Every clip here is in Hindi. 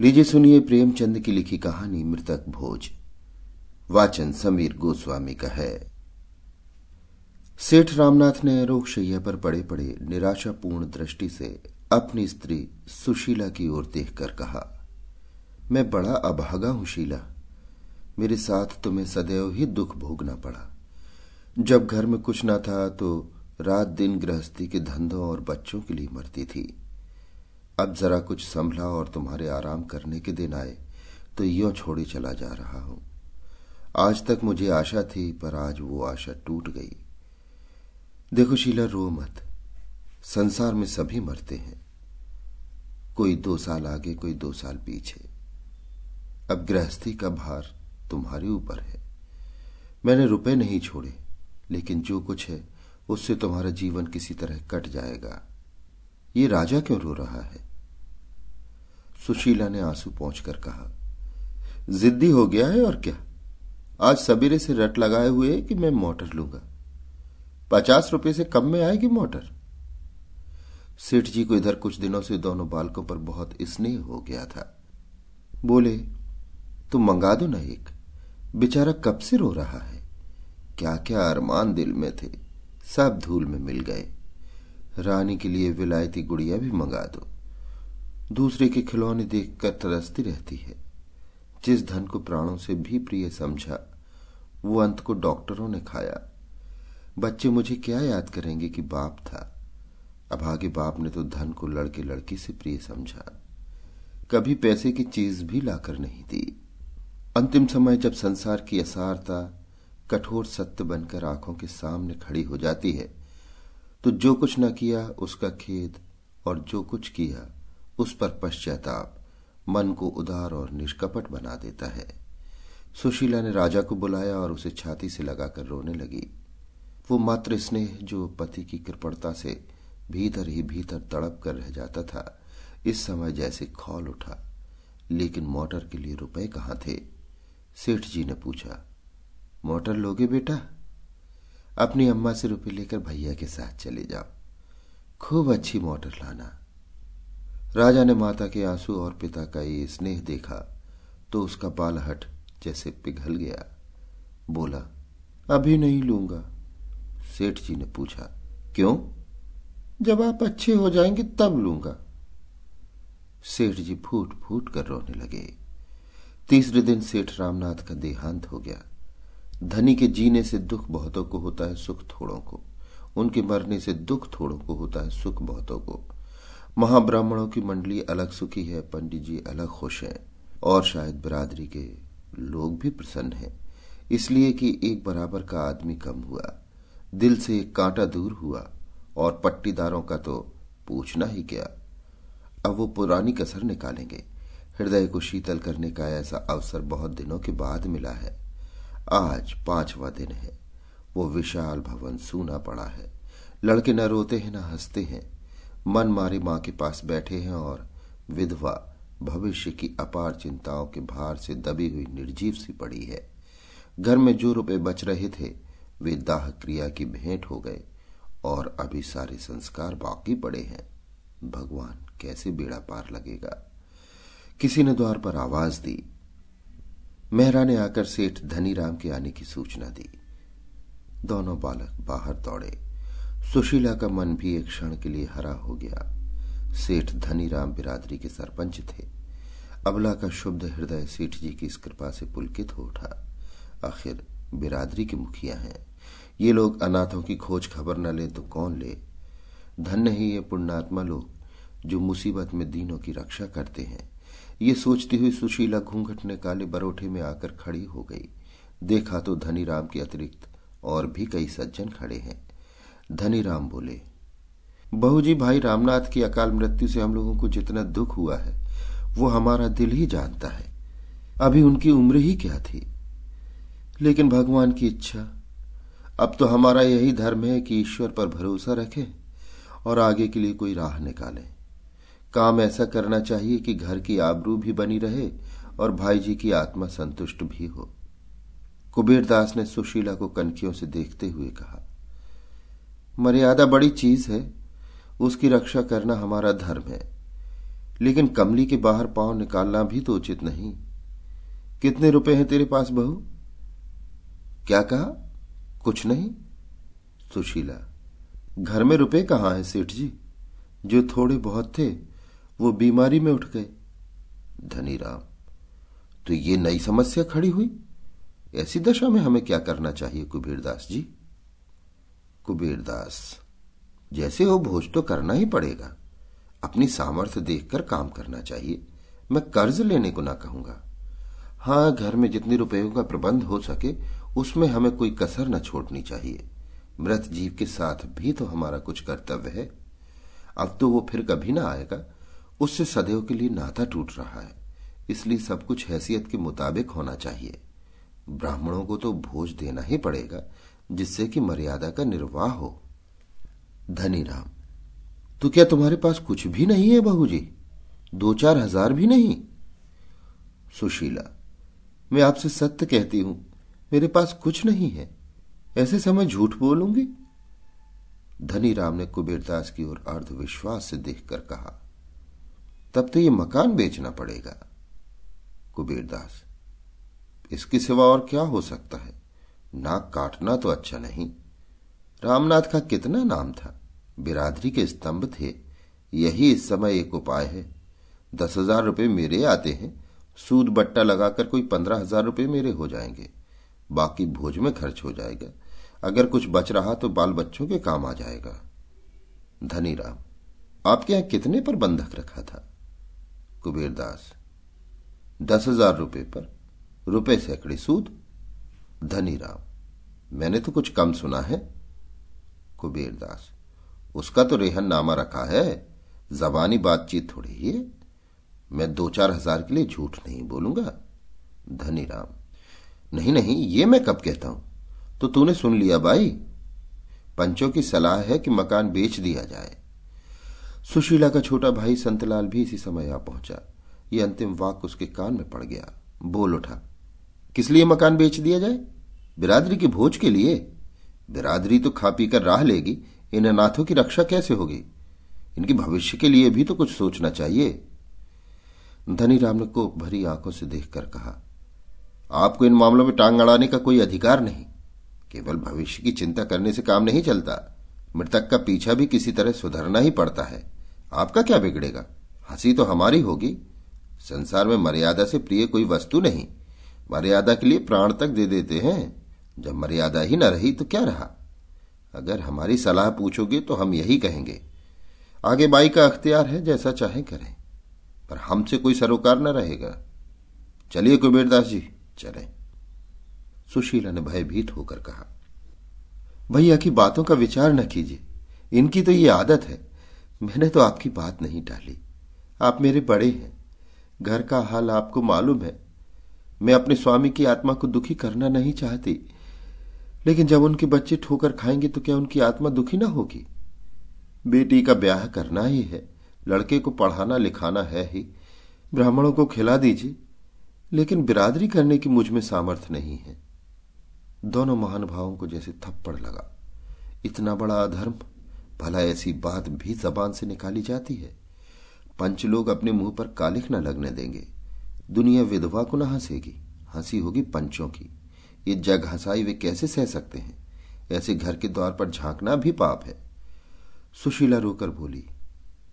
लीजिए सुनिए प्रेमचंद की लिखी कहानी मृतक भोज। वाचन समीर गोस्वामी का है। सेठ रामनाथ ने रोगशैया पर पड़े पड़े निराशापूर्ण दृष्टि से अपनी स्त्री सुशीला की ओर देखकर कहा, मैं बड़ा अभागा हूँ शीला। मेरे साथ तुम्हें सदैव ही दुख भोगना पड़ा। जब घर में कुछ न था तो रात दिन गृहस्थी के धंधों और बच्चों के लिए मरती थी। अब जरा कुछ संभला और तुम्हारे आराम करने के दिन आए तो यो छोड़े चला जा रहा हूँ। आज तक मुझे आशा थी, पर आज वो आशा टूट गई। देखो शीला, रो मत। संसार में सभी मरते हैं। कोई दो साल आगे, कोई दो साल पीछे। अब गृहस्थी का भार तुम्हारे ऊपर है। मैंने रुपए नहीं छोड़े, लेकिन जो कुछ है, उससे तुम्हारा जीवन किसी तरह कट जाएगा। ये राजा क्यों रो रहा है? सुशीला ने आँसू पहुंचकर कहा, जिद्दी हो गया है और क्या? आज सबेरे से रट लगाए हुए कि मैं मोटर लूँगा। पचास रुपए से कम में आएगी मोटर? सेठ जी को इधर कुछ दिनों से दोनों बालकों पर बहुत स्नेह हो गया था। बोले, तुम मंगा दो ना एक। बेचारा कब से रो रहा है? क्या क्या अरमान दिल में थे। सब धूल में मिल गए। रानी के लिए विलायती गुड़िया भी मंगा दो। दूसरे के खिलौने देखकर तरसती रहती है। जिस धन को प्राणों से भी प्रिय समझा, वो अंत को डॉक्टरों ने खाया। बच्चे मुझे क्या याद करेंगे कि बाप था। अभागे बाप ने तो धन को लड़के लड़की से प्रिय समझा। कभी पैसे की चीज़ भी लाकर नहीं दी। अंतिम समय जब संसार की असारता, कठोर सत्य बनकर आँखों के सामने खड़ी हो जाती है तो जो कुछ न किया, उसका खेद और जो कुछ किया उस पर पश्चाताप, मन को उदार और निष्कपट बना देता है। सुशीला ने राजा को बुलाया और उसे छाती से लगाकर रोने लगी। वो मात्र स्नेह जो पति की कृपणता से भीतर ही भीतर तड़प कर रह जाता था, इस समय जैसे खौल उठा। लेकिन मोटर के लिए रुपए कहाँ थे? सेठ जी ने पूछा। मोटर लोगे बेटा? अपनी अम्मा से रुपए लेकर भैया के साथ चले जाओ। खूब अच्छी मोटर लाना। राजा ने माता के आँसू और पिता का ये स्नेह देखा तो उसका बालहट जैसे पिघल गया। बोला, अभी नहीं लूँगा। सेठ जी ने पूछा, क्यों? जब आप अच्छे हो जाएँगे, तब लूँगा। सेठ जी फूट फूट कर रोने लगे। तीसरे दिन सेठ रामनाथ का देहांत हो गया। धनी के जीने से दुख बहुतों को होता है, सुख थोड़ों को। उनके मरने से दुख थोड़ों को होता है, सुख बहुतों को। महाब्राह्मणों की मंडली अलग सुखी है, पंडित जी अलग खुश हैं। और शायद बिरादरी के लोग भी प्रसन्न हैं। इसलिए कि एक बराबर का आदमी कम हुआ, दिल से एक कांटा दूर हुआ, और पट्टीदारों का तो पूछना ही क्या। अब वो पुरानी कसर निकालेंगे। हृदय को शीतल करने का ऐसा अवसर बहुत दिनों के बाद मिला है। आज पांचवा दिन है। वो विशाल भवन सूना पड़ा है। लड़के न रोते हैं, न हँसते हैं। मन मारी माँ के पास बैठे हैं और विधवा भविष्य की अपार चिंताओं के भार से दबी हुई निर्जीव सी पड़ी है। घर में जो रुपए बच रहे थे, वे दाह क्रिया की भेंट हो गए और अभी सारे संस्कार बाकी पड़े हैं। भगवान कैसे बेड़ा पार लगेगा? किसी ने द्वार पर आवाज़ दी। मेहरा ने आकर सेठ धनीराम के आने की सूचना दी। दोनों बालक बाहर दौड़े। सुशीला का मन भी एक क्षण के लिए हरा हो गया। सेठ धनीराम बिरादरी के सरपंच थे। अबला का शुद्ध हृदय सेठ जी की इस कृपा से पुलकित हो उठा। आखिर बिरादरी के मुखिया हैं। ये लोग अनाथों की खोज खबर न ले तो कौन ले? धन्य ही ये पुण्यात्मा लोग, जो मुसीबत में दीनों की रक्षा करते हैं। ये सोचती हुई सुशीला घूंघट ने काले बरोठे में आकर खड़ी हो गई। देखा तो धनीराम के अतिरिक्त और भी कई सज्जन खड़े हैं। धनीराम बोले बहू जी भाई रामनाथ की अकाल मृत्यु से हम लोगों को जितना दुख हुआ है, वो हमारा दिल ही जानता है। अभी उनकी उम्र ही क्या थी? लेकिन भगवान की इच्छा, अब तो हमारा यही धर्म है कि ईश्वर पर भरोसा रखें और आगे के लिए कोई राह निकालें। काम ऐसा करना चाहिए कि घर की आबरू भी बनी रहे और भाई जी की आत्मा संतुष्ट भी हो। कुबेरदास ने सुशीला को कनखियों से देखते हुए कहा मर्यादा बड़ी चीज़ है, उसकी रक्षा करना हमारा धर्म है। लेकिन कमली के बाहर पाँव निकालना भी तो उचित नहीं। कितने रुपए हैं तेरे पास बहू? क्या कहा? कुछ नहीं। सुशीला, घर में रुपए कहाँ हैं सेठ जी? जो थोड़े बहुत थे, वो बीमारी में उठ गए। धनी राम तो ये नई समस्या खड़ी हुई? ऐसी दशा में हमें क्या करना चाहिए कुबेरदास जी? कुबेरदास जैसे हो भोज तो करना ही पड़ेगा। अपनी सामर्थ्य देखकर काम करना चाहिए। मैं कर्ज लेने को ना कहूँगा। हाँ घर में जितने रुपयों का प्रबंध हो सके, उसमें हमें कोई कसर न छोड़नी चाहिए। मृत जीव के साथ भी तो हमारा कुछ कर्तव्य है। अब तो वो फिर कभी ना आएगा। उससे सदैव के लिए नाता टूट रहा है। इसलिए सब कुछ हैसियत के मुताबिक होना चाहिए। ब्राह्मणों को तो भोज देना ही पड़ेगा। जिससे कि मर्यादा का निर्वाह हो। धनी राम तो क्या तुम्हारे पास कुछ भी नहीं है बहू जी दो चार हज़ार भी नहीं? सुशीला, मैं आपसे सत्य कहती हूँ, मेरे पास कुछ नहीं है। ऐसे समय झूठ बोलूँगी? धनी राम ने कुबेरदास की ओर अर्धविश्वास से देखकर कहा, तब तो ये मकान बेचना पड़ेगा। कुबेरदास, इसके सिवा और क्या हो सकता है? नाक काटना तो अच्छा नहीं। रामनाथ का कितना नाम था? बिरादरी के स्तंभ थे। यही इस समय एक उपाय है। दस हज़ार रुपये मेरे आते हैं। सूद बट्टा लगाकर कोई पंद्रह हज़ार रुपये मेरे हो जाएँगे। बाकी भोज में खर्च हो जाएगा। अगर कुछ बच रहा तो बाल बच्चों के काम आ जाएगा। धनी राम, आपके यहाँ कितने पर बंधक रखा था? कुबेरदास दस हज़ार रुपये पर। रुपए सैकड़े सूद। धनी राम मैंने तो कुछ कम सुना है। कुबेरदास उसका तो रेहन नामा रखा है। जबानी बातचीत थोड़ी ही मैं दो चार हज़ार के लिए झूठ नहीं बोलूँगा। धनी राम नहीं नहीं, ये मैं कब कहता हूँ? तो तूने सुन लिया भाई पंचों की सलाह है कि मकान बेच दिया जाए। सुशीला का छोटा भाई संतलाल भी इसी समय आ पहुँचा। ये अंतिम वाक्य उसके कान में पड़ गया। बोल उठा, किस लिए मकान बेच दिया जाए? बिरादरी के भोज के लिए? बिरादरी तो खा पी कर राह लेगी। इन अनाथों की रक्षा कैसे होगी? इनके भविष्य के लिए भी तो कुछ सोचना चाहिए। धनी राम ने को भरी आँखों से देखकर कहा, आपको इन मामलों में टांग अड़ाने का कोई अधिकार नहीं। केवल भविष्य की चिंता करने से काम नहीं चलता। मृतक का पीछा भी किसी तरह सुधरना ही पड़ता है। आपका क्या बिगड़ेगा? हँसी तो हमारी होगी। संसार में मर्यादा से प्रिय कोई वस्तु नहीं। मर्यादा के लिए प्राण तक दे देते हैं। जब मर्यादा ही न रही तो क्या रहा? अगर हमारी सलाह पूछोगे तो हम यही कहेंगे, आगे बाई का अख्तियार है जैसा चाहे करें, पर हमसे कोई सरोकार न रहेगा। चलिए कुबेरदास जी, चले। सुशीला ने भयभीत होकर कहा, भैया की बातों का विचार न कीजिए, इनकी तो ये आदत है, मैंने तो आपकी बात नहीं टाली। आप मेरे बड़े हैं, घर का हाल आपको मालूम है, मैं अपने स्वामी की आत्मा को दुखी करना नहीं चाहती। लेकिन जब उनके बच्चे ठोकर खाएँगे तो क्या उनकी आत्मा दुखी ना होगी? बेटी का ब्याह करना ही है, लड़के को पढ़ाना लिखाना है ही। ब्राह्मणों को खिला दीजिए, लेकिन बिरादरी करने की मुझमें सामर्थ्य नहीं है। दोनों महानुभावों को जैसे थप्पड़ लगा। इतना बड़ा अधर्म, भला ऐसी बात भी जबान से निकाली जाती है। पंच लोग अपने मुँह पर कालिख न लगने देंगे। दुनिया विधवा को न हंसेगी, हँसी होगी पंचों की। ये जग हंसाई वे कैसे सह सकते हैं? ऐसे घर के द्वार पर झांकना भी पाप है। सुशीला रोकर बोली,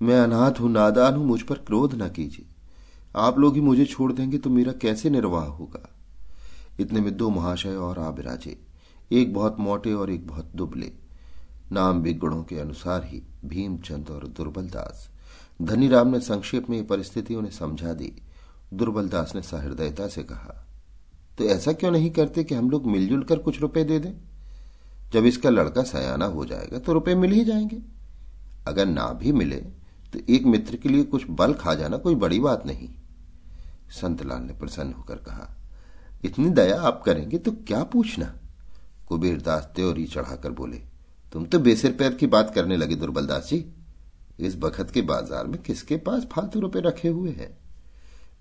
मैं अनाथ हूँ, नादान हूँ, मुझ पर क्रोध न कीजिए। आप लोग ही मुझे छोड़ देंगे तो मेरा कैसे निर्वाह होगा? इतने में दो महाशय और आ बिराजे, एक बहुत मोटे और एक बहुत दुबले। नाम बिगड़ों के अनुसार ही, भीमचंद और दुर्बल दुर्बलदास धनीराम ने संक्षेप में यह परिस्थिति उन्हें समझा दी। दुर्बलदास ने सहृदयता से कहा तो ऐसा क्यों नहीं करते कि हम लोग मिलजुल कर कुछ रुपए दे दें? जब इसका लड़का सयाना हो जाएगा तो रुपए मिल ही जाएँगे। अगर ना भी मिले तो एक मित्र के लिए कुछ बल खा जाना कोई बड़ी बात नहीं। संतलाल ने प्रसन्न होकर कहा, इतनी दया आप करेंगे तो क्या पूछना? कुबेरदास त्योरी चढ़ाकर बोले, तुम तो बेसिर पैर की बात करने लगे दुर्बलदास जी। इस बखत के बाज़ार में किसके पास फालतू रुपए रखे हुए हैं?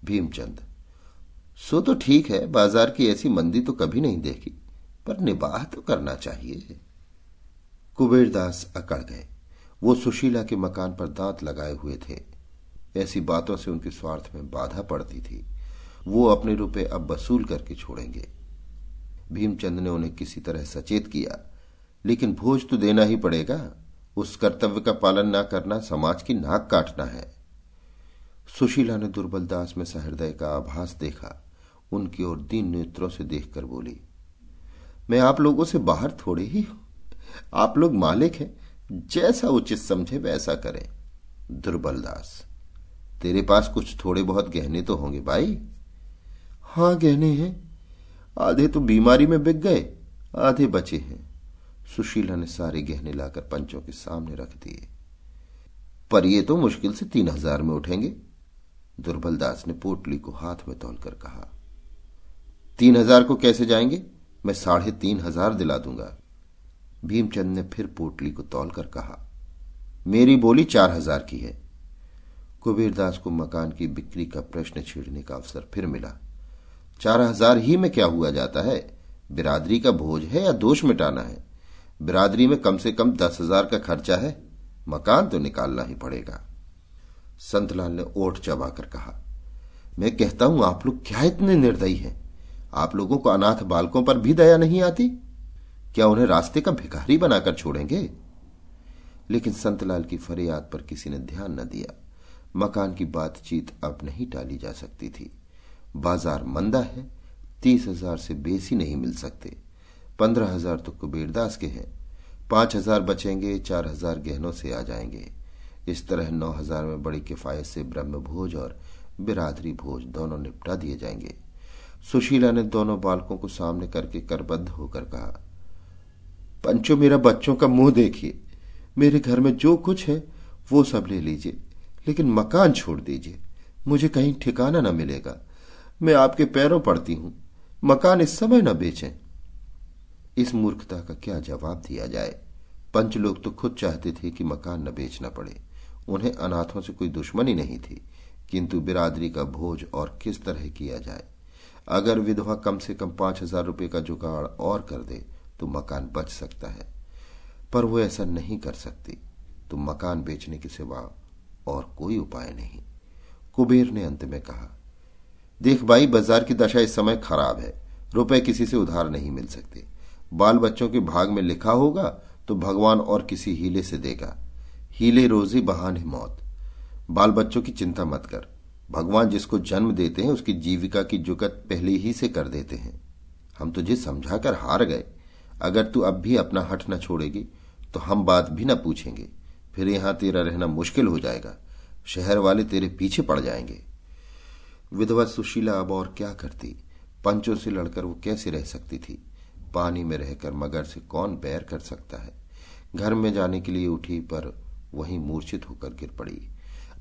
भीमचंद सो तो ठीक है, बाज़ार की ऐसी मंदी तो कभी नहीं देखी पर निबाह तो करना चाहिए। कुबेरदास अकड़ गए। वो सुशीला के मकान पर दांत लगाए हुए थे। ऐसी बातों से उनके स्वार्थ में बाधा पड़ती थी। वो अपने रुपए अब वसूल करके छोड़ेंगे। भीमचंद ने उन्हें किसी तरह सचेत किया, लेकिन भोज तो देना ही पड़ेगा। उस कर्तव्य का पालन ना करना, समाज की नाक काटना है। सुशीला ने दुर्बलदास में सहृदय का आभास देखा। उनकी ओर दीन नेत्रों से देखकर बोली, मैं आप लोगों से बाहर थोड़े ही हूँ। आप लोग मालिक हैं। जैसा उचित समझे वैसा करें। दुर्बल दास, तेरे पास कुछ थोड़े बहुत गहने तो होंगे भाई? हाँ, गहने हैं। आधे तो बीमारी में बिक गए, आधे बचे हैं। सुशीला ने सारे गहने लाकर पंचों के सामने रख दिए। पर ये तो मुश्किल से तीन हज़ार में उठेंगे। दुर्बलदास ने पोटली को हाथ में तोलकर कहा तीन हज़ार को कैसे जाएँगे? मैं साढ़े तीन हज़ार दिला दूँगा। भीमचंद ने फिर पोटली को तोलकर कहा, मेरी बोली चार हज़ार की है। कुबेरदास को मकान की बिक्री का प्रश्न छेड़ने का अवसर फिर मिला। चार हज़ार ही में क्या हुआ जाता है? बिरादरी का भोज है या दोष मिटाना है? बिरादरी में कम से कम दस हज़ार का खर्चा है। मकान तो निकालना ही पड़ेगा। संतलाल ने ओठ चबाकर कहा, मैं कहता हूँ, आप लोग क्या इतने निर्दयी हैं? आप लोगों को अनाथ बालकों पर भी दया नहीं आती? क्या उन्हें रास्ते का भिखारी बनाकर छोड़ेंगे? लेकिन संतलाल की फरियाद पर किसी ने ध्यान न दिया। मकान की बातचीत अब नहीं टाली जा सकती थी। बाज़ार मंदा है, तीस हज़ार से बेसी नहीं मिल सकते। पंद्रह हज़ार तो कुबेरदास के हैं। पाँच हज़ार बचेंगे, चार हज़ार गहनों से आ जाएँगे। इस तरह नौ हज़ार में बड़ी किफायत से ब्रह्म भोज और बिरादरी भोज दोनों निपटा दिए जाएँगे। सुशीला ने दोनों बालकों को सामने करके करबद्ध होकर कहा, पंचो, मेरा बच्चों का मुँह देखिए। मेरे घर में जो कुछ है, वो सब ले लीजिए, लेकिन मकान छोड़ दीजिए। मुझे कहीं ठिकाना न मिलेगा। मैं आपके पैरों पड़ती हूँ। मकान इस समय न बेचें। इस मूर्खता का क्या जवाब दिया जाए? पंच लोग तो खुद चाहते थे कि मकान न बेचना पड़े। उन्हें अनाथों से कोई दुश्मनी नहीं थी। किंतु बिरादरी का भोज और किस तरह किया जाए? अगर विधवा कम से कम पाँच हज़ार रुपये का जुगाड़ और कर दे तो मकान बच सकता है। पर वो ऐसा नहीं कर सकती। तो मकान बेचने के सिवा और कोई उपाय नहीं। कुबेर ने अंत में कहा, देख भाई, बाज़ार की दशा इस समय खराब है। रुपए किसी से उधार नहीं मिल सकते। बाल बच्चों के भाग में लिखा होगा तो भगवान और किसी हीले से देगा। हीले रोजी बहान बहाने मौत। बाल बच्चों की चिंता मत कर। भगवान जिसको जन्म देते हैं, उसकी जीविका की जुगत पहले ही से कर देते हैं। हम तुझे समझाकर हार गए। अगर तू अब भी अपना हट न छोड़ेगी तो हम बात भी न पूछेंगे। फिर यहाँ तेरा रहना मुश्किल हो जाएगा। शहर वाले तेरे पीछे पड़ जाएँगे। विधवा सुशीला अब और क्या करती? पंचों से लड़कर वो कैसे रह सकती थी? पानी में रहकर मगर से कौन बैर कर सकता है? घर में जाने के लिए उठी, पर वहीं मूर्छित होकर गिर पड़ी।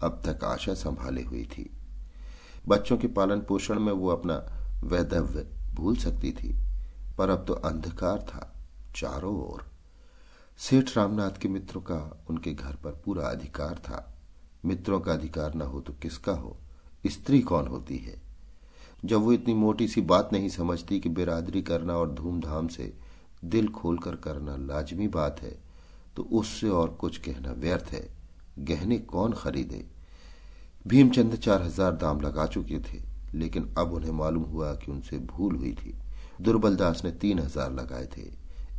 अब तक आशा संभाले हुई थी। बच्चों के पालन पोषण में वो अपना वैधव्य भूल सकती थी, पर अब तो अंधकार था चारों ओर। सेठ रामनाथ के मित्रों का उनके घर पर पूरा अधिकार था। मित्रों का अधिकार न हो तो किसका हो? स्त्री कौन होती है? जब वो इतनी मोटी सी बात नहीं समझती कि बिरादरी करना और धूमधाम से दिल खोलकर करना लाजमी बात है तो उससे और कुछ कहना व्यर्थ है। गहने कौन खरीदे? भीमचंद चार हज़ार दाम लगा चुके थे, लेकिन अब उन्हें मालूम हुआ कि उनसे भूल हुई थी। दुर्बलदास ने तीन हज़ार लगाए थे,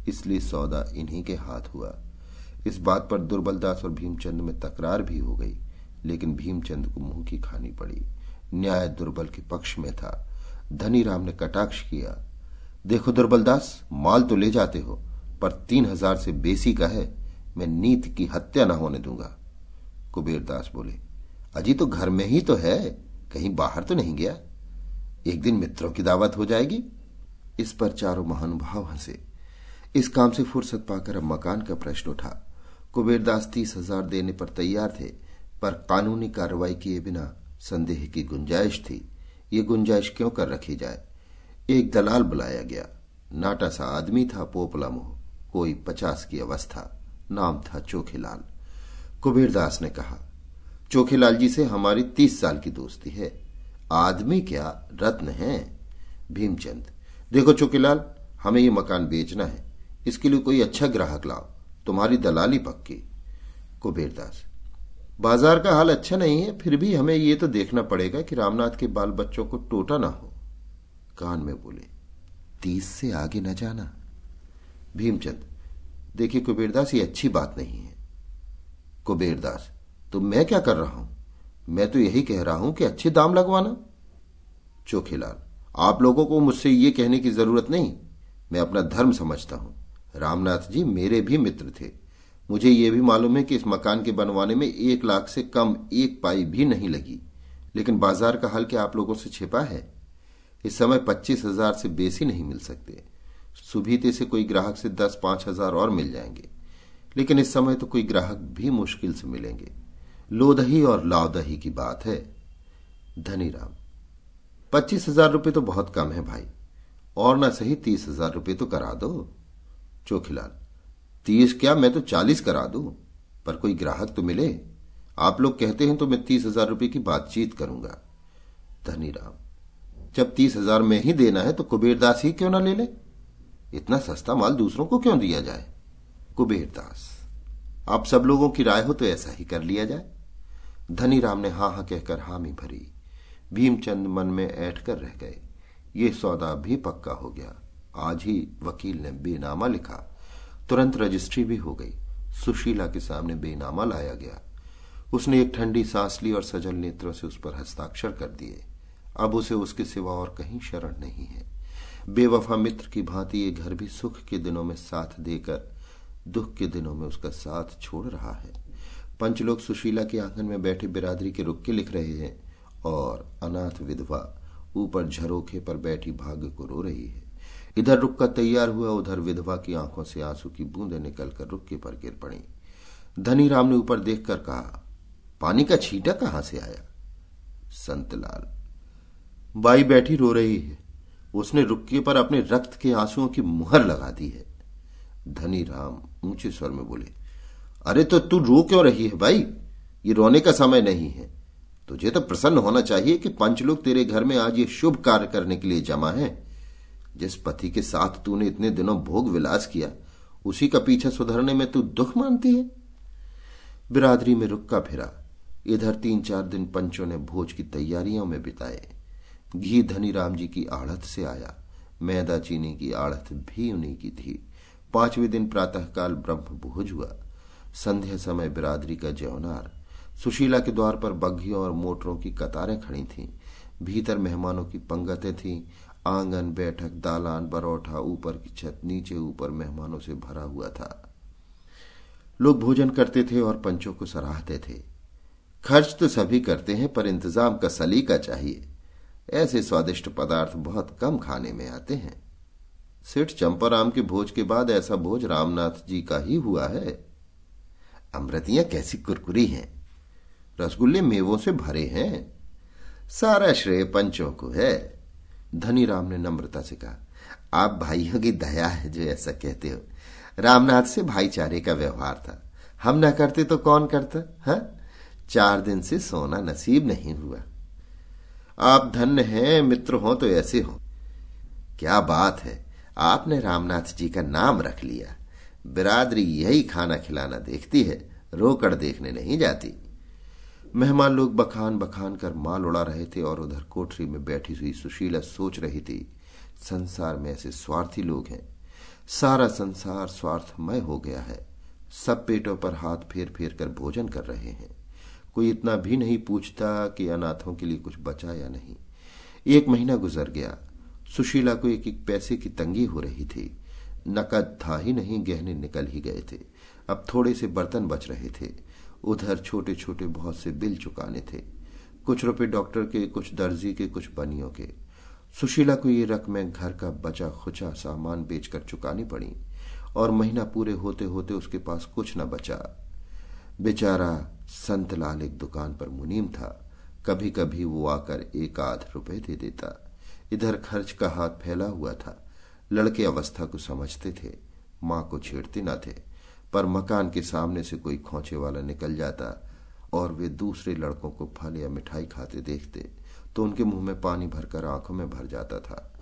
इसलिए सौदा इन्हीं के हाथ हुआ। इस बात पर दुर्बलदास और भीमचंद में तकरार भी हो गई, लेकिन भीमचंद को मुँह की खानी पड़ी। न्याय दुर्बल के पक्ष में था। धनी राम ने कटाक्ष किया, देखो दुर्बलदास माल तो ले जाते हो, पर तीन हज़ार से बेसी का है, मैं नीत की हत्या न होने दूँगा। कुबेरदास बोले अजी तो घर में ही तो है, कहीं बाहर तो नहीं गया। एक दिन मित्रों की दावत हो जाएगी। इस पर चारों महानुभाव हंसे। इस काम से फुर्सत पाकर अब मकान का प्रश्न उठा। कुबेरदास तीस हज़ार देने पर तैयार थे, पर कानूनी कार्रवाई किए बिना संदेह की गुंजाइश थी। ये गुंजाइश क्यों कर रखी जाए? एक दलाल बुलाया गया। नाटा सा आदमी था पोपला मुँह। कोई पचास की अवस्था। नाम था चोखेलाल। कुबेरदास ने कहा चोखेलाल जी से हमारी तीस साल की दोस्ती है। आदमी क्या रत्न है? भीमचंद, देखो चोखेलाल, हमें ये मकान बेचना है। इसके लिए कोई अच्छा ग्राहक लाओ। तुम्हारी दलाली पक्की। कुबेरदास, बाज़ार का हाल अच्छा नहीं है, फिर भी हमें यह तो देखना पड़ेगा कि रामनाथ के बाल बच्चों को टोटा ना हो। कान में बोले, तीस से आगे न जाना। भीमचंद, देखिए कुबेरदास, ये अच्छी बात नहीं है। कुबेरदास तो मैं क्या कर रहा हूँ? मैं तो यही कह रहा हूँ कि अच्छे दाम लगवाना। चोखेलाल आप लोगों को मुझसे ये कहने की ज़रूरत नहीं। मैं अपना धर्म समझता हूँ। रामनाथ जी मेरे भी मित्र थे। मुझे यह भी मालूम है कि इस मकान के बनवाने में एक लाख से कम एक पाई भी नहीं लगी। लेकिन बाज़ार का हल क्या आप लोगों से छिपा है? इस समय पच्चीस हज़ार से बेसी नहीं मिल सकते। सुबीते से कोई ग्राहक से दस पाँच हज़ार और मिल जाएँगे। लेकिन इस समय तो कोई ग्राहक भी मुश्किल से मिलेंगे। लोदही और लावदही की बात है। धनी राम, पच्चीस हज़ार रुपये तो बहुत कम है भाई। और ना सही तीस हज़ार रुपये तो करा दो। चोखिलाल, तीस क्या मैं तो चालीस करा दू? पर कोई ग्राहक तो मिले। आप लोग कहते हैं तो मैं तीस हज़ार रुपये की बातचीत करूँगा। धनी राम, जब तीस हज़ार में ही देना है तो कुबेरदास ही क्यों ना ले ले? इतना सस्ता माल दूसरों को क्यों दिया जाए? कुबेरदास आप सब लोगों की राय हो तो ऐसा ही कर लिया जाए। धनीराम ने हा हा कहकर हामी भरी। भीमचंद मन में ऐठ कर रह गए। ये सौदा भी पक्का हो गया। आज ही वकील ने बेनामा लिखा। तुरंत रजिस्ट्री भी हो गई। सुशीला के सामने बेनामा लाया गया। उसने एक ठंडी सांस ली और सजल नेत्रों से उस पर हस्ताक्षर कर दिए। अब उसे उसके सिवा और कहीं शरण नहीं है। बेवफा मित्र की भांति ये घर भी सुख के दिनों में साथ देकर, दुख के दिनों में उसका साथ छोड़ रहा है। पंचलोक सुशीला के आँगन में बैठे बिरादरी के रुक्के लिख रहे हैं और अनाथ विधवा ऊपर झरोखे पर बैठी भाग्य को रो रही है। इधर रुक्का तैयार हुआ, उधर विधवा की आँखों से आँसू की बूंदें निकलकर रुक्के पर गिर पड़ी। धनी राम ने ऊपर देखकर कहा, पानी का छींटा कहाँ से आया? संतलाल। बाई बैठी रो रही है। उसने रुक्के पर अपने रक्त के आंसुओं की मुहर लगा दी है। धनी राम ऊँचे स्वर में बोले अरे तो तू रो क्यों रही है भाई? ये रोने का समय नहीं है। तुझे तो प्रसन्न होना चाहिए कि पंच लोग तेरे घर में आज ये शुभ कार्य करने के लिए जमा है। जिस पति के साथ तूने इतने दिनों भोग विलास किया, उसी का पीछा सुधरने में तू दुख मानती है? बिरादरी में रुक्का फिरा। इधर तीन चार दिन पंचों ने भोज की तैयारियों में बिताए। घी धनी राम जी की आड़त से आया। मैदा चीनी की आड़त भी उन्हीं की थी। पाँचवें दिन प्रातःकाल ब्रह्म भोज हुआ। संध्या समय बिरादरी का जौनार सुशीला के द्वार पर बग्घियों और मोटरों की कतारें खड़ी थीं। भीतर मेहमानों की पंगतें थीं। आँगन, बैठक, दालान, बरौठा, ऊपर की छत, नीचे ऊपर मेहमानों से भरा हुआ था। लोग भोजन करते थे और पंचों को सराहते थे। खर्च तो सभी करते हैं, पर इंतज़ाम का सलीका चाहिए। ऐसे स्वादिष्ट पदार्थ बहुत कम खाने में आते हैं। सेठ चंपाराम के भोज के बाद ऐसा भोज रामनाथ जी का ही हुआ है। अमृतियाँ कैसी कुरकुरी हैं? रसगुल्ले मेवों से भरे हैं। सारा श्रेय पंचों को है। धनीराम ने नम्रता से कहा, आप भाइयों की दया है जो ऐसा कहते हो। रामनाथ से भाईचारे का व्यवहार था। हम ना करते तो कौन करता, हा? चार दिन से सोना नसीब नहीं हुआ। आप धन्य हैं, मित्र हो तो ऐसे हो। क्या बात है, आपने रामनाथ जी का नाम रख लिया। बिरादरी यही खाना खिलाना देखती है, रोकड़ देखने नहीं जाती। मेहमान लोग बखान बखान कर माल उड़ा रहे थे और उधर कोठरी में बैठी हुई सुशीला सोच रही थी, संसार में ऐसे स्वार्थी लोग हैं। सारा संसार स्वार्थमय हो गया है। सब पेटों पर हाथ फेर फेर कर भोजन कर रहे हैं। कोई इतना भी नहीं पूछता कि अनाथों के लिए कुछ बचा या नहीं। एक महीना गुजर गया। सुशीला को एक एक पैसे की तंगी हो रही थी। नकद था ही नहीं, गहने निकल ही गए थे। अब थोड़े से बर्तन बच रहे थे। उधर छोटे छोटे बहुत से बिल चुकाने थे। कुछ रुपए डॉक्टर के, कुछ दर्जी के, कुछ बनियों के। सुशीला को ये रकमें घर का बचा खुचा सामान बेचकर चुकानी पड़ी और महीना पूरे होते होते उसके पास कुछ न बचा। बेचारा संतलाल एक दुकान पर मुनीम था। कभी कभी वो आकर एक आध रुपए दे देता। इधर खर्च का हाथ फैला हुआ था। लड़के अवस्था को समझते थे, माँ को छेड़ते न थे, पर मकान के सामने से कोई खोचे वाला निकल जाता और वे दूसरे लड़कों को फल या मिठाई खाते देखते तो उनके मुँह में पानी भरकर आँखों में भर जाता था।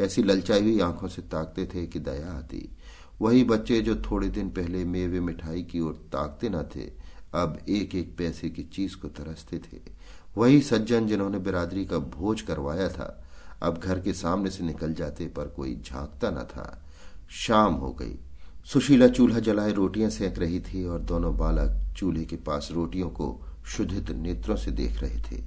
ऐसी ललचाई हुई आँखों से ताकते थे कि दया आती। वही बच्चे जो थोड़े दिन पहले मेवे मिठाई की ओर ताकते न थे, अब एक एक पैसे की चीज़ को तरसते थे। वही सज्जन जिन्होंने बिरादरी का भोज करवाया था अब घर के सामने से निकल जाते पर कोई झांकता न था। शाम हो गई। सुशीला चूल्हा जलाए रोटियाँ सेक रही थी और दोनों बालक चूल्हे के पास रोटियों को शुद्धित नेत्रों से देख रहे थे।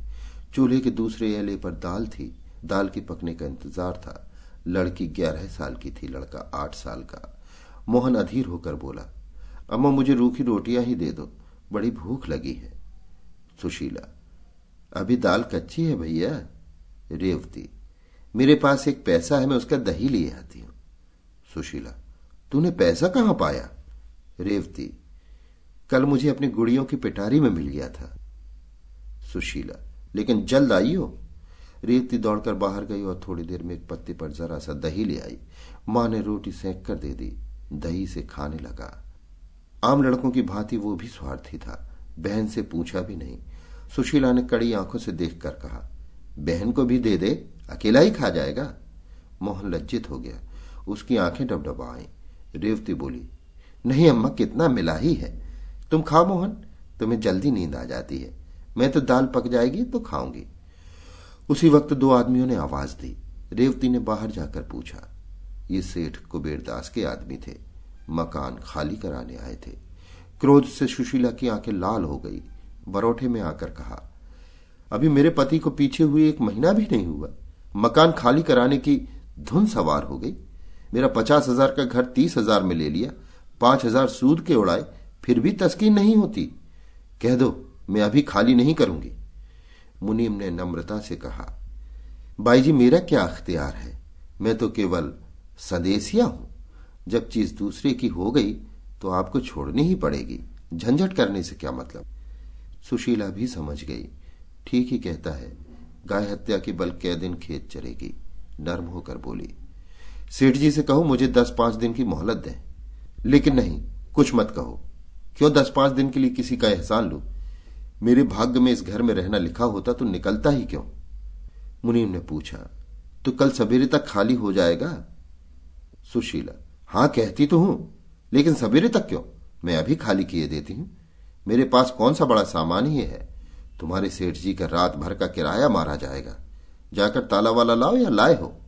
चूल्हे के दूसरे एले पर दाल थी। दाल के पकने का इंतज़ार था। लड़की ग्यारह साल की थी, लड़का आठ साल का। मोहन अधीर होकर बोला, अम्मा, मुझे रूखी रोटियाँ ही दे दो। बड़ी भूख लगी है। सुशीला, अभी दाल कच्ची है भैया? रेवती मेरे पास एक पैसा है, मैं उसका दही लिए आती हूँ। सुशीला, तूने पैसा कहाँ पाया? रेवती, कल मुझे अपनी गुड़ियों की पिटारी में मिल गया था। सुशीला, लेकिन जल्द आई हो? रेवती दौड़कर बाहर गई और थोड़ी देर में एक पत्ते पर जरा सा दही ले आई। माँ ने रोटी सेक कर दे दी, दही से खाने लगा। आम लड़कों की भांति वो भी स्वार्थी था, बहन से पूछा भी नहीं। सुशीला ने कड़ी आँखों से देखकर कहा, बहन को भी दे दे अकेला ही खा जाएगा। मोहन लज्जित हो गया। उसकी आँखें डबडबा आई रेवती बोली, नहीं अम्मा, कितना मिला ही है। तुम खाओ मोहन, तुम्हें जल्दी नींद आ जाती है। मैं तो दाल पक जाएगी तो खाऊँगी। उसी वक्त दो आदमियों ने आवाज़ दी। रेवती ने बाहर जाकर पूछा, ये सेठ कुबेरदास के आदमी थे। मकान खाली कराने आए थे। क्रोध से सुशीला की आँखें लाल हो गई। बरोठे में आकर कहा, अभी मेरे पति को पीछे हुए एक महीना भी नहीं हुआ। मकान खाली कराने की धुन सवार हो गई। मेरा पचास हज़ार का घर तीस हज़ार में ले लिया। पाँच हज़ार सूद के उड़ाए, फिर भी तस्कीन नहीं होती। कह दो, मैं अभी खाली नहीं करूँगी। मुनीम ने नम्रता से कहा बाई जी, मेरा क्या अख्तियार है? मैं तो केवल सदेसिया हूँ। जब चीज़ दूसरे की हो गई तो आपको छोड़नी ही पड़ेगी। झंझट करने से क्या मतलब? सुशीला भी समझ गई। ठीक ही कहता है। गाय हत्या की बल कै दिन खेत चलेगी नर्म होकर बोली, सेठ जी से कहो, मुझे दस पाँच दिन की मोहलत दें। लेकिन नहीं, कुछ मत कहो। क्यों दस पाँच दिन के लिए किसी का एहसान लू? मेरे भाग्य में इस घर में रहना लिखा होता तो निकलता ही क्यों? मुनीम ने पूछा तो कल सवेरे तक खाली हो जाएगा? सुशीला, हाँ, कहती तो हूँ, लेकिन सवेरे तक क्यों? मैं अभी खाली किए देती हूँ। मेरे पास कौन सा बड़ा सामान ही है? तुम्हारे सेठ जी का रात भर का किराया मारा जाएगा। जाकर ताला वाला लाओ या लाए हो।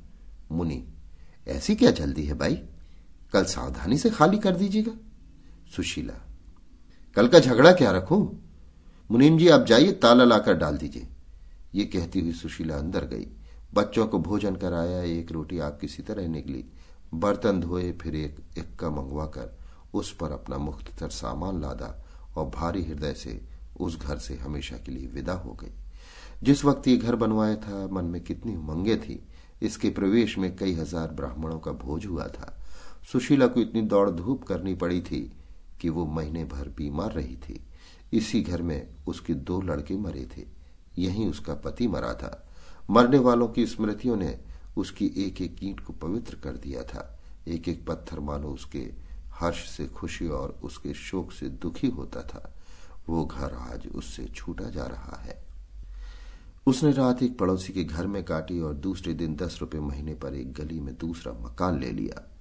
मुनि, ऐसी क्या जल्दी है भाई कल सावधानी से खाली कर दीजिएगा। सुशीला, कल का झगड़ा क्या रखू? मुनीम जी, आप जाइए, ताला लाकर डाल दीजिए। ये कहती हुई सुशीला अंदर गई। बच्चों को भोजन कराया, एक रोटी आप किसी तरह निकली। बर्तन धोए, फिर एक इक्का मंगवाकर उस पर अपना मुख्तर सामान लादा और भारी हृदय से उस घर से हमेशा के लिए विदा हो गई। जिस वक्त ये घर बनवाया था, मन में कितनी उमंगे थी। इसके प्रवेश में कई हज़ार ब्राह्मणों का भोज हुआ था। सुशीला को इतनी दौड़ धूप करनी पड़ी थी कि वो महीने भर बीमार रही थी। इसी घर में उसके दो लड़के मरे थे। यहीं उसका पति मरा था। मरने वालों की स्मृतियों ने उसकी एक एक ईंट को पवित्र कर दिया था। एक एक पत्थर मानो उसके हर्ष से खुशी और उसके शोक से दुखी होता था। वो घर आज उससे छूटा जा रहा है। उसने रात एक पड़ोसी के घर में काटी और दूसरे दिन दस रुपए महीने पर एक गली में दूसरा मकान ले लिया।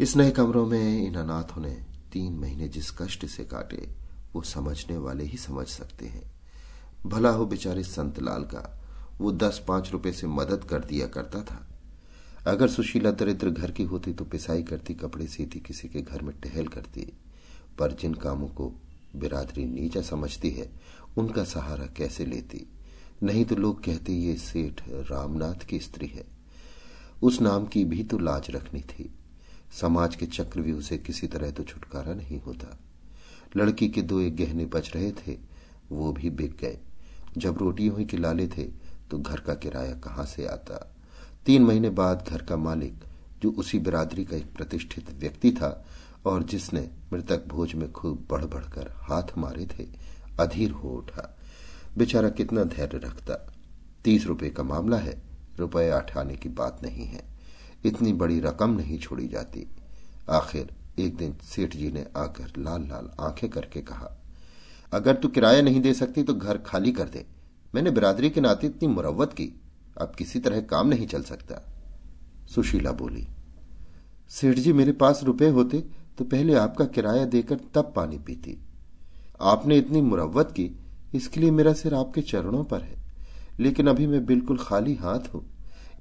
इस नए कमरों में इन अनाथों ने तीन महीने जिस कष्ट से काटे, वो समझने वाले ही समझ सकते हैं। भला हो बेचारे संतलाल का, वो दस पाँच रुपए से मदद कर दिया करता था। अगर सुशीला दरिद्र घर की होती तो पिसाई करती, कपड़े सीती, किसी के घर में टहल करती। पर जिन कामों को बिरादरी नीचा समझती है, उनका सहारा कैसे लेती? नहीं तो लोग कहते, ये सेठ रामनाथ की स्त्री है। उस नाम की भी तो लाज रखनी थी। समाज के चक्रव्यूह से किसी तरह तो छुटकारा नहीं होता। लड़की के दो एक गहने बच रहे थे, वो भी बिक गए। जब रोटियों ही के लाले थे तो घर का किराया कहाँ से आता? तीन महीने बाद घर का मालिक, जो उसी बिरादरी का एक प्रतिष्ठित व्यक्ति था और जिसने मृतक भोज में खूब बढ़ बढ़कर हाथ मारे थे, अधीर हो उठा। बेचारा कितना धैर्य रखता। तीस रुपए का मामला है, रुपए अठाने की बात नहीं है। इतनी बड़ी रकम नहीं छोड़ी जाती। आखिर एक दिन सेठ जी ने आकर लाल लाल आँखें करके कहा, अगर तू किराया नहीं दे सकती तो घर खाली कर दे। मैंने बिरादरी के नाते इतनी मुरवत की, अब किसी तरह काम नहीं चल सकता। सुशीला बोली, सेठ जी मेरे पास रुपए होते तो पहले आपका किराया देकर तब पानी पीती। आपने इतनी मुरवत की, इसके लिए मेरा सिर आपके चरणों पर है। लेकिन अभी मैं बिल्कुल खाली हाथ हूँ।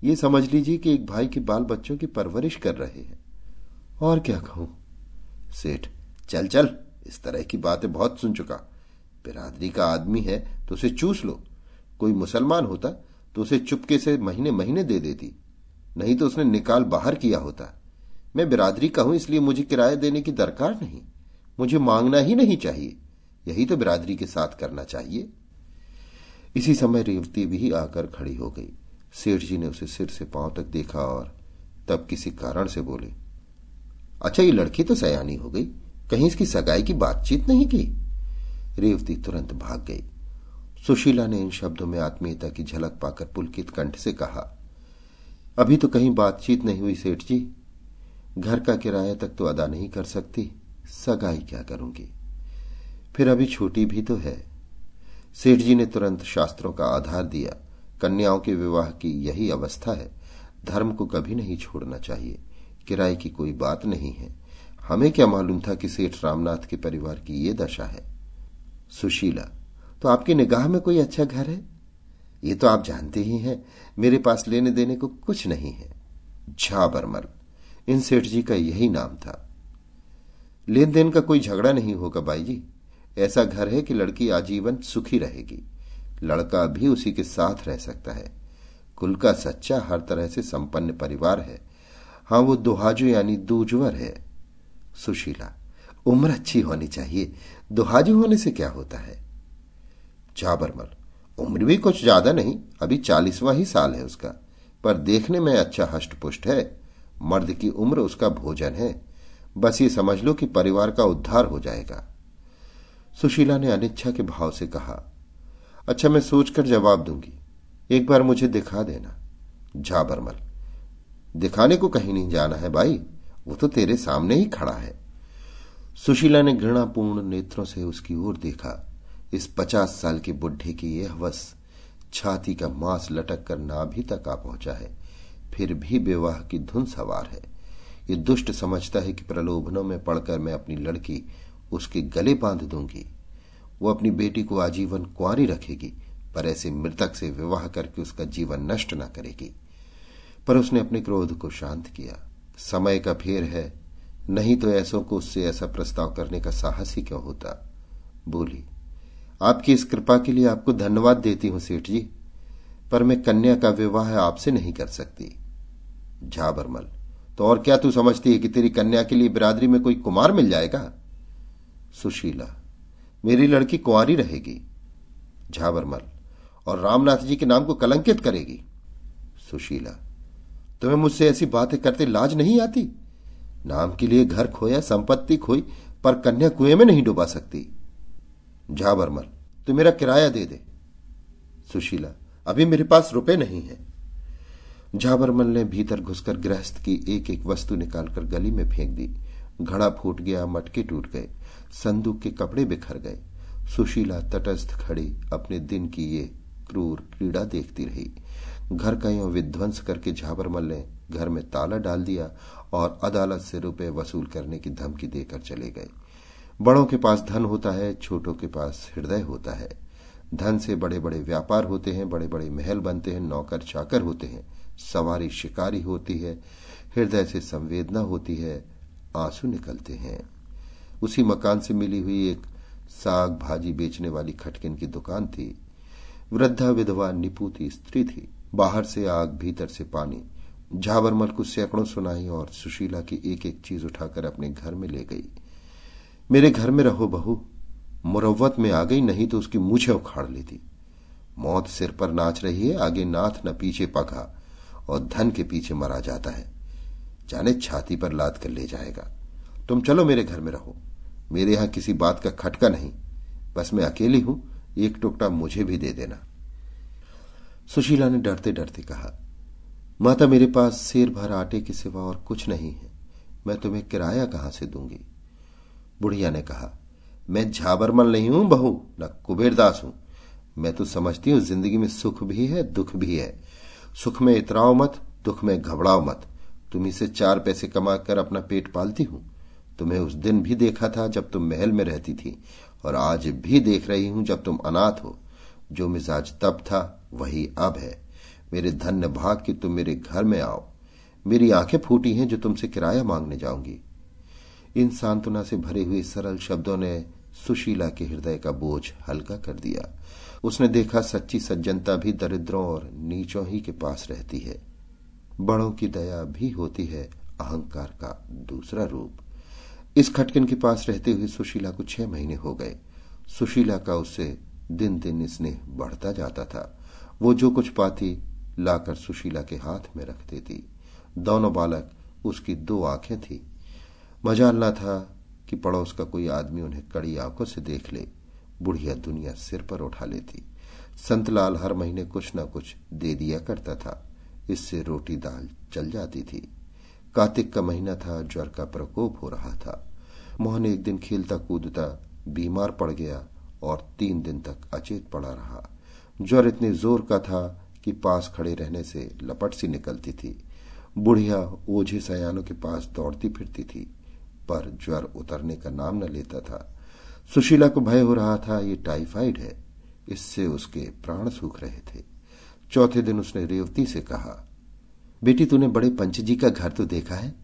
ये समझ लीजिए कि एक भाई के बाल बच्चों की परवरिश कर रहे हैं। और क्या कहूँ? सेठ, चल चल। इस तरह की बातें बहुत सुन चुका। बिरादरी का आदमी है तो उसे चूस लो। कोई मुसलमान होता तो उसे चुपके से महीने महीने दे देती। नहीं तो उसने निकाल बाहर किया होता। मैं बिरादरी का हूँ, इसलिए मुझे किराया देने की दरकार नहीं। मुझे मांगना ही नहीं चाहिए। यही तो बिरादरी के साथ करना चाहिए। इसी समय रेवती भी आकर खड़ी हो गई। सेठ जी ने उसे सिर से पाँव तक देखा और तब किसी कारण से बोले अच्छा ये लड़की तो सयानी हो गई। कहीं इसकी सगाई की बातचीत नहीं की? रेवती तुरंत भाग गई। सुशीला ने इन शब्दों में आत्मीयता की झलक पाकर पुलकित कंठ से कहा, अभी तो कहीं बातचीत नहीं हुई, सेठ जी। घर का किराया तक तो अदा नहीं कर सकती, सगाई क्या करूँगी? फिर अभी छोटी भी तो है। सेठ जी ने तुरंत शास्त्रों का आधार दिया। कन्याओं के विवाह की यही अवस्था है। धर्म को कभी नहीं छोड़ना चाहिए। किराए की कोई बात नहीं है। हमें क्या मालूम था कि सेठ रामनाथ के परिवार की ये दशा है? सुशीला तो आपकी निगाह में कोई अच्छा घर है? ये तो आप जानते ही हैं। मेरे पास लेने देने को कुछ नहीं है। झा बरमल इन सेठ जी का यही नाम था। लेन देन का कोई झगड़ा नहीं होगा बाई जी ऐसा घर है कि लड़की आजीवन सुखी रहेगी। लड़का भी उसी के साथ रह सकता है। कुल का सच्चा हर तरह से संपन्न परिवार है। हाँ वो दुहाजु यानी दूजवर है। सुशीला, उम्र अच्छी होनी चाहिए। दुहाजु होने से क्या होता है? जाबरमल, उम्र भी कुछ ज़्यादा नहीं, अभी चालीसवा ही साल है उसका। पर देखने में अच्छा हष्ट पुष्ट है। मर्द की उम्र उसका भोजन है। बस ये समझ लो कि परिवार का उद्धार हो जाएगा। सुशीला ने अनिच्छा के भाव से कहा अच्छा मैं सोचकर जवाब दूँगी। एक बार मुझे दिखा देना। झाबरमल दिखाने को कहीं नहीं जाना है भाई। वो तो तेरे सामने ही खड़ा है। सुशीला ने घृणापूर्ण नेत्रों से उसकी ओर देखा। इस पचास साल के बुढ़े की यह हवस छाती का मांस लटक कर नाभि तक आ पहुँचा है। फिर भी विवाह की धुन सवार है। ये दुष्ट समझता है कि प्रलोभनों में पड़कर मैं अपनी लड़की उसके गले बाँध दूँगी। वो अपनी बेटी को आजीवन कुआरी रखेगी, पर ऐसे मृतक से विवाह करके उसका जीवन नष्ट न करेगी। पर उसने अपने क्रोध को शांत किया। समय का फेर है। नहीं तो ऐसों को उससे ऐसा प्रस्ताव करने का साहस ही क्यों होता? बोली, आपकी इस कृपा के लिए आपको धन्यवाद देती हूँ, सेठ जी, पर मैं कन्या का विवाह आपसे नहीं कर सकती। झाबरमल। तो और क्या तू समझती है कि तेरी कन्या के लिए बिरादरी में कोई कुमार मिल जाएगा? सुशीला, मेरी लड़की कुंवारी रहेगी, झाबरमल, और रामनाथ जी के नाम को कलंकित करेगी। सुशीला, तुम्हें मुझसे ऐसी बातें करते लाज नहीं आती? नाम के लिए घर खोया, संपत्ति खोई, पर कन्या कुएँ में नहीं डुबा सकती। झाबरमल, तू मेरा किराया दे दे। सुशीला, अभी मेरे पास रुपए नहीं है। झाबरमल ने भीतर घुसकर गृहस्थ की एक एक वस्तु निकालकर गली में फेंक दी। घड़ा फूट गया, मटके टूट गए, संदूक के कपड़े बिखर गए। सुशीला तटस्थ खड़ी अपने दिन की ये क्रूर क्रीड़ा देखती रही। घर का यो विध्वंस करके झाबरमल ने घर में ताला डाल दिया और अदालत से रुपए वसूल करने की धमकी देकर चले गए। बड़ों के पास धन होता है, छोटों के पास हृदय होता है। धन से बड़े बड़े व्यापार होते हैं बड़े बड़े महल बनते हैं, नौकर चाकर होते हैं। सवारी शिकारी होती है, हृदय से संवेदना होती है, आँसू निकलते हैं। उसी मकान से मिली हुई एक साग भाजी बेचने वाली खटकिन की दुकान थी। वृद्धा विधवा निपुती स्त्री थी। बाहर से आग, भीतर से पानी। झाबरमल को सैकड़ों सुनाई और सुशीला की एक एक चीज़ उठाकर अपने घर में ले गई। मेरे घर में रहो बहू। मुरवत में आ गई, नहीं तो उसकी मूछे उखाड़ लेती। मौत सिर पर नाच रही है, आगे नाथ न पीछे पका और धन के पीछे मरा जाता है। जाने छाती पर लाद कर ले जाएगा। तुम चलो मेरे घर में रहो। मेरे यहाँ किसी बात का खटका नहीं। बस मैं अकेली हूँ। एक टुकड़ा मुझे भी दे देना। सुशीला ने डरते डरते कहा, माता, मेरे पास शेर भर आटे के सिवा और कुछ नहीं है। मैं तुम्हें किराया कहाँ से दूँगी? बुढ़िया ने कहा, मैं झाबरमल नहीं हूँ बहू, न कुबेरदास हूँ। मैं तो समझती हूँ ज़िंदगी में सुख भी है, दुख भी है। सुख में इतराओ मत, दुख में घबराओ मत। तुम इसे चार पैसे कमाकर अपना पेट पालती हूँ। तुम्हें उस दिन भी देखा था जब तुम महल में रहती थी, और आज भी देख रही हूँ जब तुम अनाथ हो। जो मिजाज तब था, वही अब है। मेरे धन्य भाग कि तुम मेरे घर में आओ। मेरी आँखें फूटी हैं जो तुमसे किराया मांगने जाऊँगी। इन सांत्वना से भरे हुए सरल शब्दों ने सुशीला के हृदय का बोझ हल्का कर दिया। उसने देखा सच्ची सज्जनता भी दरिद्रों और नीचों ही के पास रहती है। बड़ों की दया भी होती है अहंकार का दूसरा रूप। इस खटकिन के पास रहते हुए सुशीला को छह महीने हो गए। सुशीला का उससे दिन दिन स्नेह बढ़ता जाता था। वो जो कुछ पाती लाकर सुशीला के हाथ में रख देती। दोनों बालक, उसकी दो आँखें थी। मजाल न था कि पड़ोस का कोई आदमी उन्हें कड़ी आँखों से देख ले। बुढ़िया दुनिया सिर पर उठा लेती। संतलाल हर महीने कुछ न कुछ दे दिया करता था। इससे रोटी दाल चल जाती थी। कार्तिक का महीना था, ज्वर का प्रकोप हो रहा था। मोहन एक दिन खेलता कूदता बीमार पड़ गया और तीन दिन तक अचेत पड़ा रहा। ज्वर इतने ज़ोर का था कि पास खड़े रहने से लपट सी निकलती थी। बुढ़िया ओझे सयानों के पास दौड़ती फिरती थी, पर ज्वर उतरने का नाम न लेता था। सुशीला को भय हो रहा था, ये टाइफाइड है। इससे उसके प्राण सूख रहे थे। चौथे दिन उसने रेवती से कहा, बेटी, तूने बड़े पंच जी का घर तो देखा है?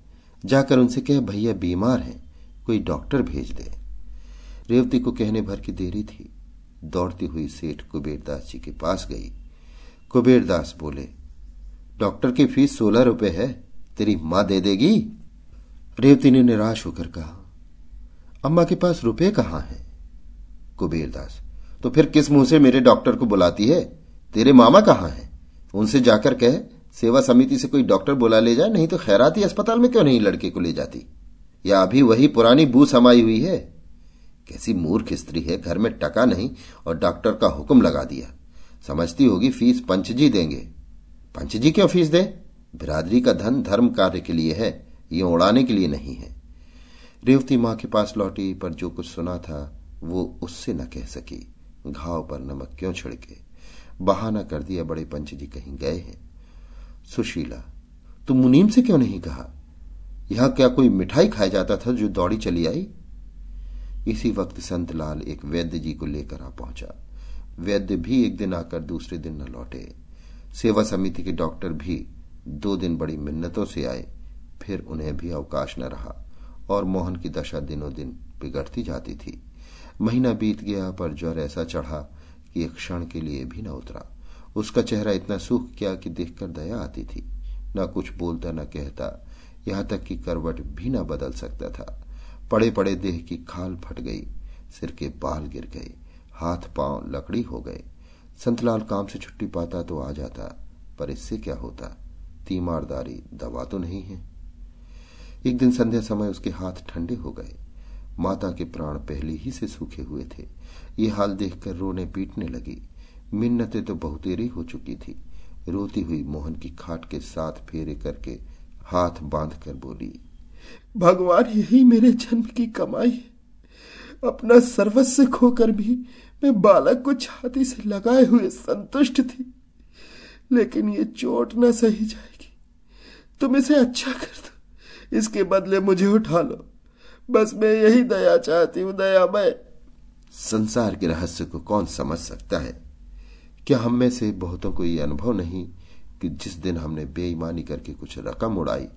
जाकर उनसे कह, भैया बीमार हैं, कोई डॉक्टर भेज दे। रेवती को कहने भर की देरी थी। दौड़ती हुई सेठ कुबेरदास जी के पास गई। कुबेरदास बोले, डॉक्टर की फ़ीस सोलह रुपए है, तेरी माँ दे देगी? रेवती ने निराश होकर कहा अम्मा के पास रुपए कहाँ हैं? कुबेरदास तो फिर किस मुँह से मेरे डॉक्टर को बुलाती है? तेरे मामा कहाँ हैं? उनसे जाकर कह, सेवा समिति से कोई डॉक्टर बुला ले जाए नहीं तो खैराती अस्पताल में क्यों नहीं लड़के को ले जाती? या अभी वही पुरानी बू समाई हुई है? कैसी मूर्ख स्त्री है, घर में टका नहीं और डॉक्टर का हुक्म लगा दिया। समझती होगी फ़ीस पंचजी देंगे। पंच जी क्यों फ़ीस दे? बिरादरी का धन धर्म कार्य के लिए है, ये उड़ाने के लिए नहीं है। रेवती माँ के पास लौटी पर जो कुछ सुना था, वो उससे न कह सकी। घाव पर नमक क्यों छिड़के? बहाना कर दिया बड़े पंच जी कहीं गए हैं। सुशीला, तुम मुनीम से क्यों नहीं कहा? यहाँ क्या कोई मिठाई खाया जाता था जो दौड़ी चली आई? इसी वक्त संतलाल एक वैद्य जी को लेकर आ पहुँचा। वैद्य भी एक दिन आकर दूसरे दिन न लौटे। सेवा समिति के डॉक्टर भी दो दिन बड़ी मिन्नतों से आए, फिर उन्हें भी अवकाश न रहा। और मोहन की दशा दिनों दिन बिगड़ती जाती थी। महीना बीत गया, पर ज्वर ऐसा चढ़ा कि एक क्षण के लिए भी न उतरा। उसका चेहरा इतना सूख गया कि देखकर दया आती थी। न कुछ बोलता, न कहता। यहाँ तक कि करवट भी न बदल सकता था। पड़े पड़े देह की खाल फट गई। सिर के बाल गिर गए। हाथ पाँव लकड़ी हो गए। संतलाल काम से छुट्टी पाता तो आ जाता, पर इससे क्या होता? तीमारदारी, दवा तो नहीं है। एक दिन संध्या समय उसके हाथ ठंडे हो गए। माता के प्राण पहले ही से सूखे हुए थे। ये हाल देखकर रोने पीटने लगी। मिन्नते तो बहुतेरी हो चुकी थी। रोती हुई मोहन की खाट के साथ फेरे करके हाथ बाँध कर बोली, भगवान, यही मेरे जन्म की कमाई है। अपना सर्वस्व खोकर भी मैं बालक को छाती से लगाए हुए संतुष्ट थी। लेकिन ये चोट न सही जाएगी। तुम इसे अच्छा कर दो। इसके बदले मुझे उठा लो। बस मैं यही दया चाहती हूँ, दया मैं। संसार के रहस्य को कौन समझ सकता है? क्या हम में से बहुतों को यह अनुभव नहीं कि जिस दिन हमने बेईमानी करके कुछ रकम उड़ाई,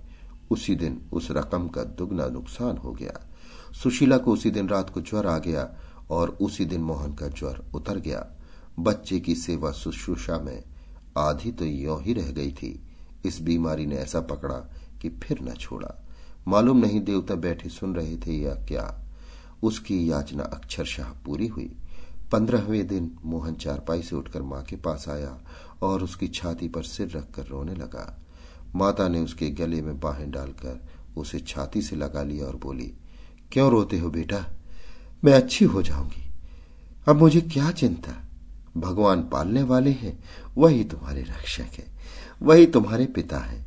उसी दिन उस रकम का दुगना नुकसान हो गया। सुशीला को उसी दिन रात को ज्वर आ गया और उसी दिन मोहन का ज्वर उतर गया। बच्चे की सेवा शुश्रूषा में आधी तो यों ही रह गई थी। इस बीमारी ने ऐसा पकड़ा कि फिर न छोड़ा। मालूम नहीं देवता बैठे सुन रहे थे या क्या। उसकी याचना अक्षरशाह पूरी हुई। पंद्रहवें दिन मोहन चारपाई से उठकर माँ के पास आया और उसकी छाती पर सिर रखकर रोने लगा। माता ने उसके गले में बाहें डालकर उसे छाती से लगा लिया और बोली, क्यों रोते हो बेटा? मैं अच्छी हो जाऊँगी। अब मुझे क्या चिंता? भगवान पालने वाले हैं, वही तुम्हारे रक्षक है, वही तुम्हारे पिता है।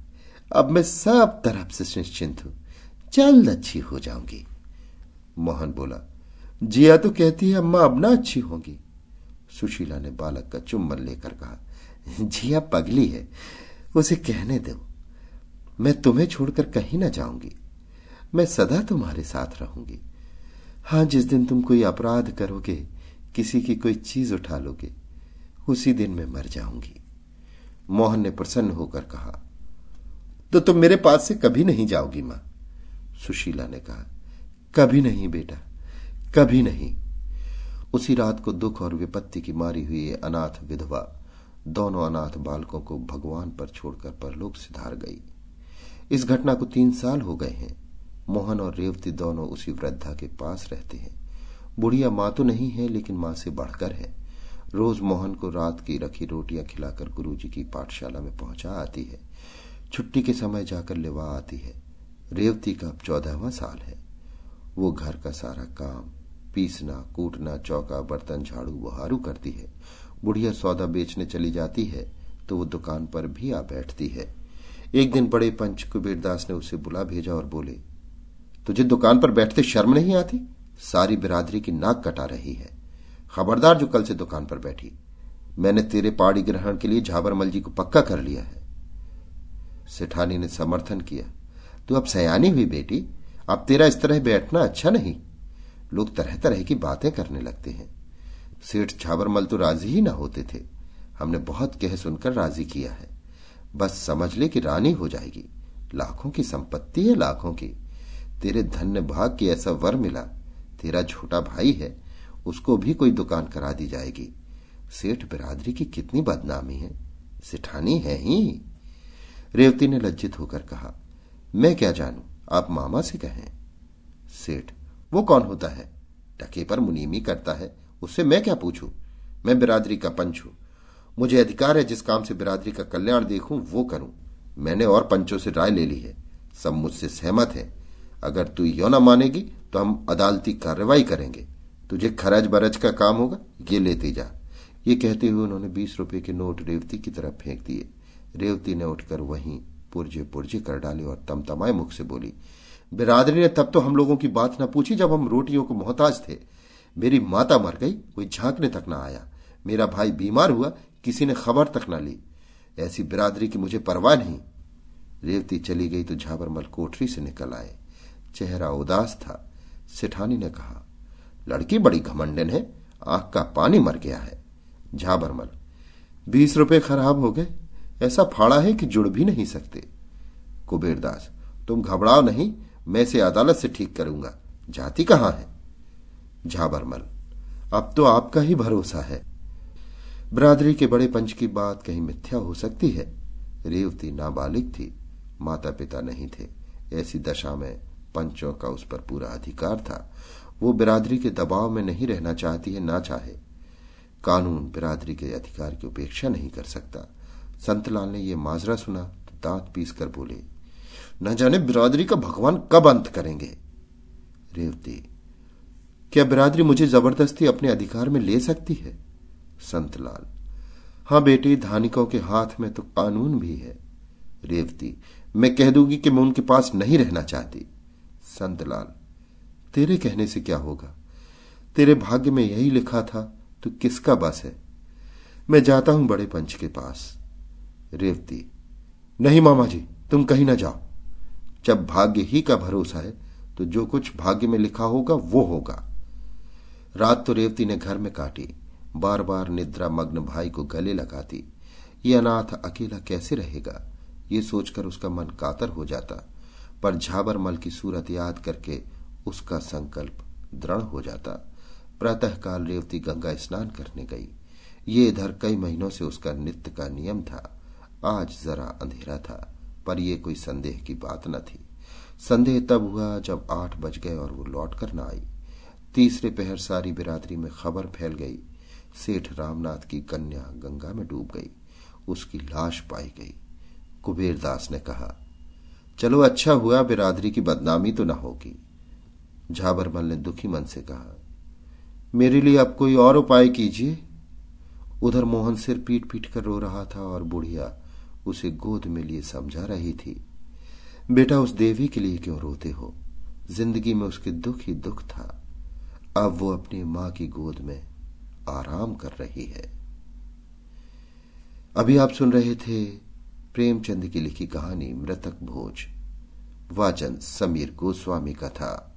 अब मैं सब तरफ़ से निश्चिंत हूँ। जल्द अच्छी हो जाऊँगी। मोहन बोला, जिया तो कहती है, अम्मा अब ना अच्छी होंगी। सुशीला ने बालक का चुम्बन लेकर कहा, जिया पगली है, उसे कहने दो। मैं तुम्हें छोड़कर कहीं ना जाऊँगी। मैं सदा तुम्हारे साथ रहूँगी। हाँ, जिस दिन तुम कोई अपराध करोगे, किसी की कोई चीज़ उठा लोगे, उसी दिन मैं मर जाऊँगी। मोहन ने प्रसन्न होकर कहा तो तुम मेरे पास से कभी नहीं जाओगी, माँ। सुशीला ने कहा, कभी नहीं बेटा, कभी नहीं। उसी रात को दुख और विपत्ति की मारी हुई अनाथ विधवा दोनों अनाथ बालकों को भगवान पर छोड़कर परलोक सिधार गई। इस घटना को तीन साल हो गए हैं। मोहन और रेवती दोनों उसी वृद्धा के पास रहते हैं। बुढ़िया माँ तो नहीं है, लेकिन माँ से बढ़कर है। रोज मोहन को रात की रखी रोटियाँ खिलाकर गुरुजी की पाठशाला में पहुँचा आती है। छुट्टी के समय जाकर लेवा आती है। रेवती का अब चौदहवा साल है। वो घर का सारा काम, पीसना, कूटना, चौका, बर्तन, झाड़ू, बुहारू करती है। बुढ़िया सौदा बेचने चली जाती है तो वो दुकान पर भी आ बैठती है। एक दिन बड़े पंच कुबेरदास ने उसे बुला भेजा और बोले, तुझे दुकान पर बैठते शर्म नहीं आती? सारी बिरादरी की नाक कटा रही है। खबरदार जो कल से दुकान पर बैठी, मैंने तेरे पाड़ी ग्रहण के लिए झाबरमल जी को पक्का कर लिया है। सेठानी ने समर्थन किया। तू अब सयानी हुई बेटी। अब तेरा इस तरह बैठना अच्छा नहीं। लोग तरह तरह की बातें करने लगते हैं। सेठ छाबरमल तो राज़ी ही ना होते थे। हमने बहुत कह सुनकर राज़ी किया है। बस समझ ले कि रानी हो जाएगी। लाखों की संपत्ति है लाखों की। तेरे धन्य भाग की ऐसा वर मिला। तेरा छोटा भाई है। उसको भी कोई दुकान करा दी जाएगी। सेठ बिरादरी की कितनी बदनामी है। सिठानी है ही। रेवती ने लज्जित होकर कहा मैं क्या जानू? आप मामा से कहें। सेठ, वो कौन होता है? टके पर मुनीमी करता है। उससे मैं क्या पूछूँ? मैं बिरादरी का पंच हूँ। मुझे अधिकार है जिस काम से बिरादरी का कल्याण देखूँ, वो करूँ। मैंने और पंचों से राय ले ली है। सब मुझसे सहमत है। अगर तू यो ना मानेगी तो हम अदालती कार्रवाई करेंगे। तुझे खरज बरज का काम होगा? ये लेते जा। ये कहते हुए उन्होंने बीस रुपए के नोट रेवती की तरफ़ फेंक दिए। रेवती ने उठकर वहीं पुरजे पुरजे कर डाले और तमतमाए मुख से बोली, बिरादरी ने तब तो हम लोगों की बात न पूछी जब हम रोटियों को मोहताज थे। मेरी माता मर गई, कोई झांकने तक ना आया। मेरा भाई बीमार हुआ, किसी ने खबर तक न ली। ऐसी बिरादरी की मुझे परवाह नहीं। रेवती चली गई तो झाबरमल कोठरी से निकल आए। चेहरा उदास था। सेठानी ने कहा, लड़की बड़ी घमंडन है आँख का पानी मर गया है। झाबरमल बीस रुपए खराब हो गए। ऐसा फाड़ा है कि जुड़ भी नहीं सकते। कुबेरदास, तुम घबराओ नहीं, मैं इसे अदालत से ठीक करूँगा। जाति कहाँ है? झाबरमल, अब तो आपका ही भरोसा है। बरादरी के बड़े पंच की बात कहीं मिथ्या हो सकती है। रेवती नाबालिग थी माता पिता नहीं थे। ऐसी दशा में पंचों का उस पर पूरा अधिकार था। वो बिरादरी के दबाव में नहीं रहना चाहती है, ना चाहे। कानून बिरादरी के अधिकार की उपेक्षा नहीं कर सकता। संतलाल ने यह माजरा सुना तो दांत पीस कर बोले, न जाने बिरादरी का भगवान कब अंत करेंगे? रेवती, क्या बिरादरी मुझे ज़बरदस्ती अपने अधिकार में ले सकती है? संतलाल हाँ बेटी धानिकों के हाथ में तो कानून भी है। रेवती, मैं कह दूँगी कि मैं उनके पास नहीं रहना चाहती। संतलाल तेरे कहने से क्या होगा? तेरे भाग्य में यही लिखा था तो किसका बस है? मैं जाता हूँ बड़े पंच के पास। रेवती। नहीं मामा जी, तुम कहीं ना जाओ। जब भाग्य ही का भरोसा है तो जो कुछ भाग्य में लिखा होगा, वो होगा। रात तो रेवती ने घर में काटी। बार बार निद्रा मग्न भाई को गले लगाती। ये अनाथ अकेला कैसे रहेगा? ये सोचकर उसका मन कातर हो जाता। पर झाबरमल की सूरत याद करके उसका संकल्प दृढ़ हो जाता। प्रातःकाल रेवती गंगा स्नान करने गई। ये इधर कई महीनों से उसका नित्य का नियम था। आज जरा अंधेरा था, पर यह कोई संदेह की बात न थी। संदेह तब हुआ जब आठ बज गए और वो लौट कर न आई। तीसरे पहर सारी बिरादरी में खबर फैल गई। सेठ रामनाथ की कन्या गंगा में डूब गई। उसकी लाश पाई गई। कुबेरदास ने कहा, चलो अच्छा हुआ बिरादरी की बदनामी तो न होगी। झाबरमल ने दुखी मन से कहा, मेरे लिए अब कोई और उपाय कीजिए। उधर मोहन सिर पीट पीट कर रो रहा था और बुढ़िया उसे गोद में लिए समझा रही थी। बेटा, उस देवी के लिए क्यों रोते हो? ज़िंदगी में उसके दुख ही दुख था। अब वो अपनी माँ की गोद में आराम कर रही है। अभी आप सुन रहे थे प्रेमचंद की लिखी कहानी मृतक भोज। वाचन समीर गोस्वामी का था।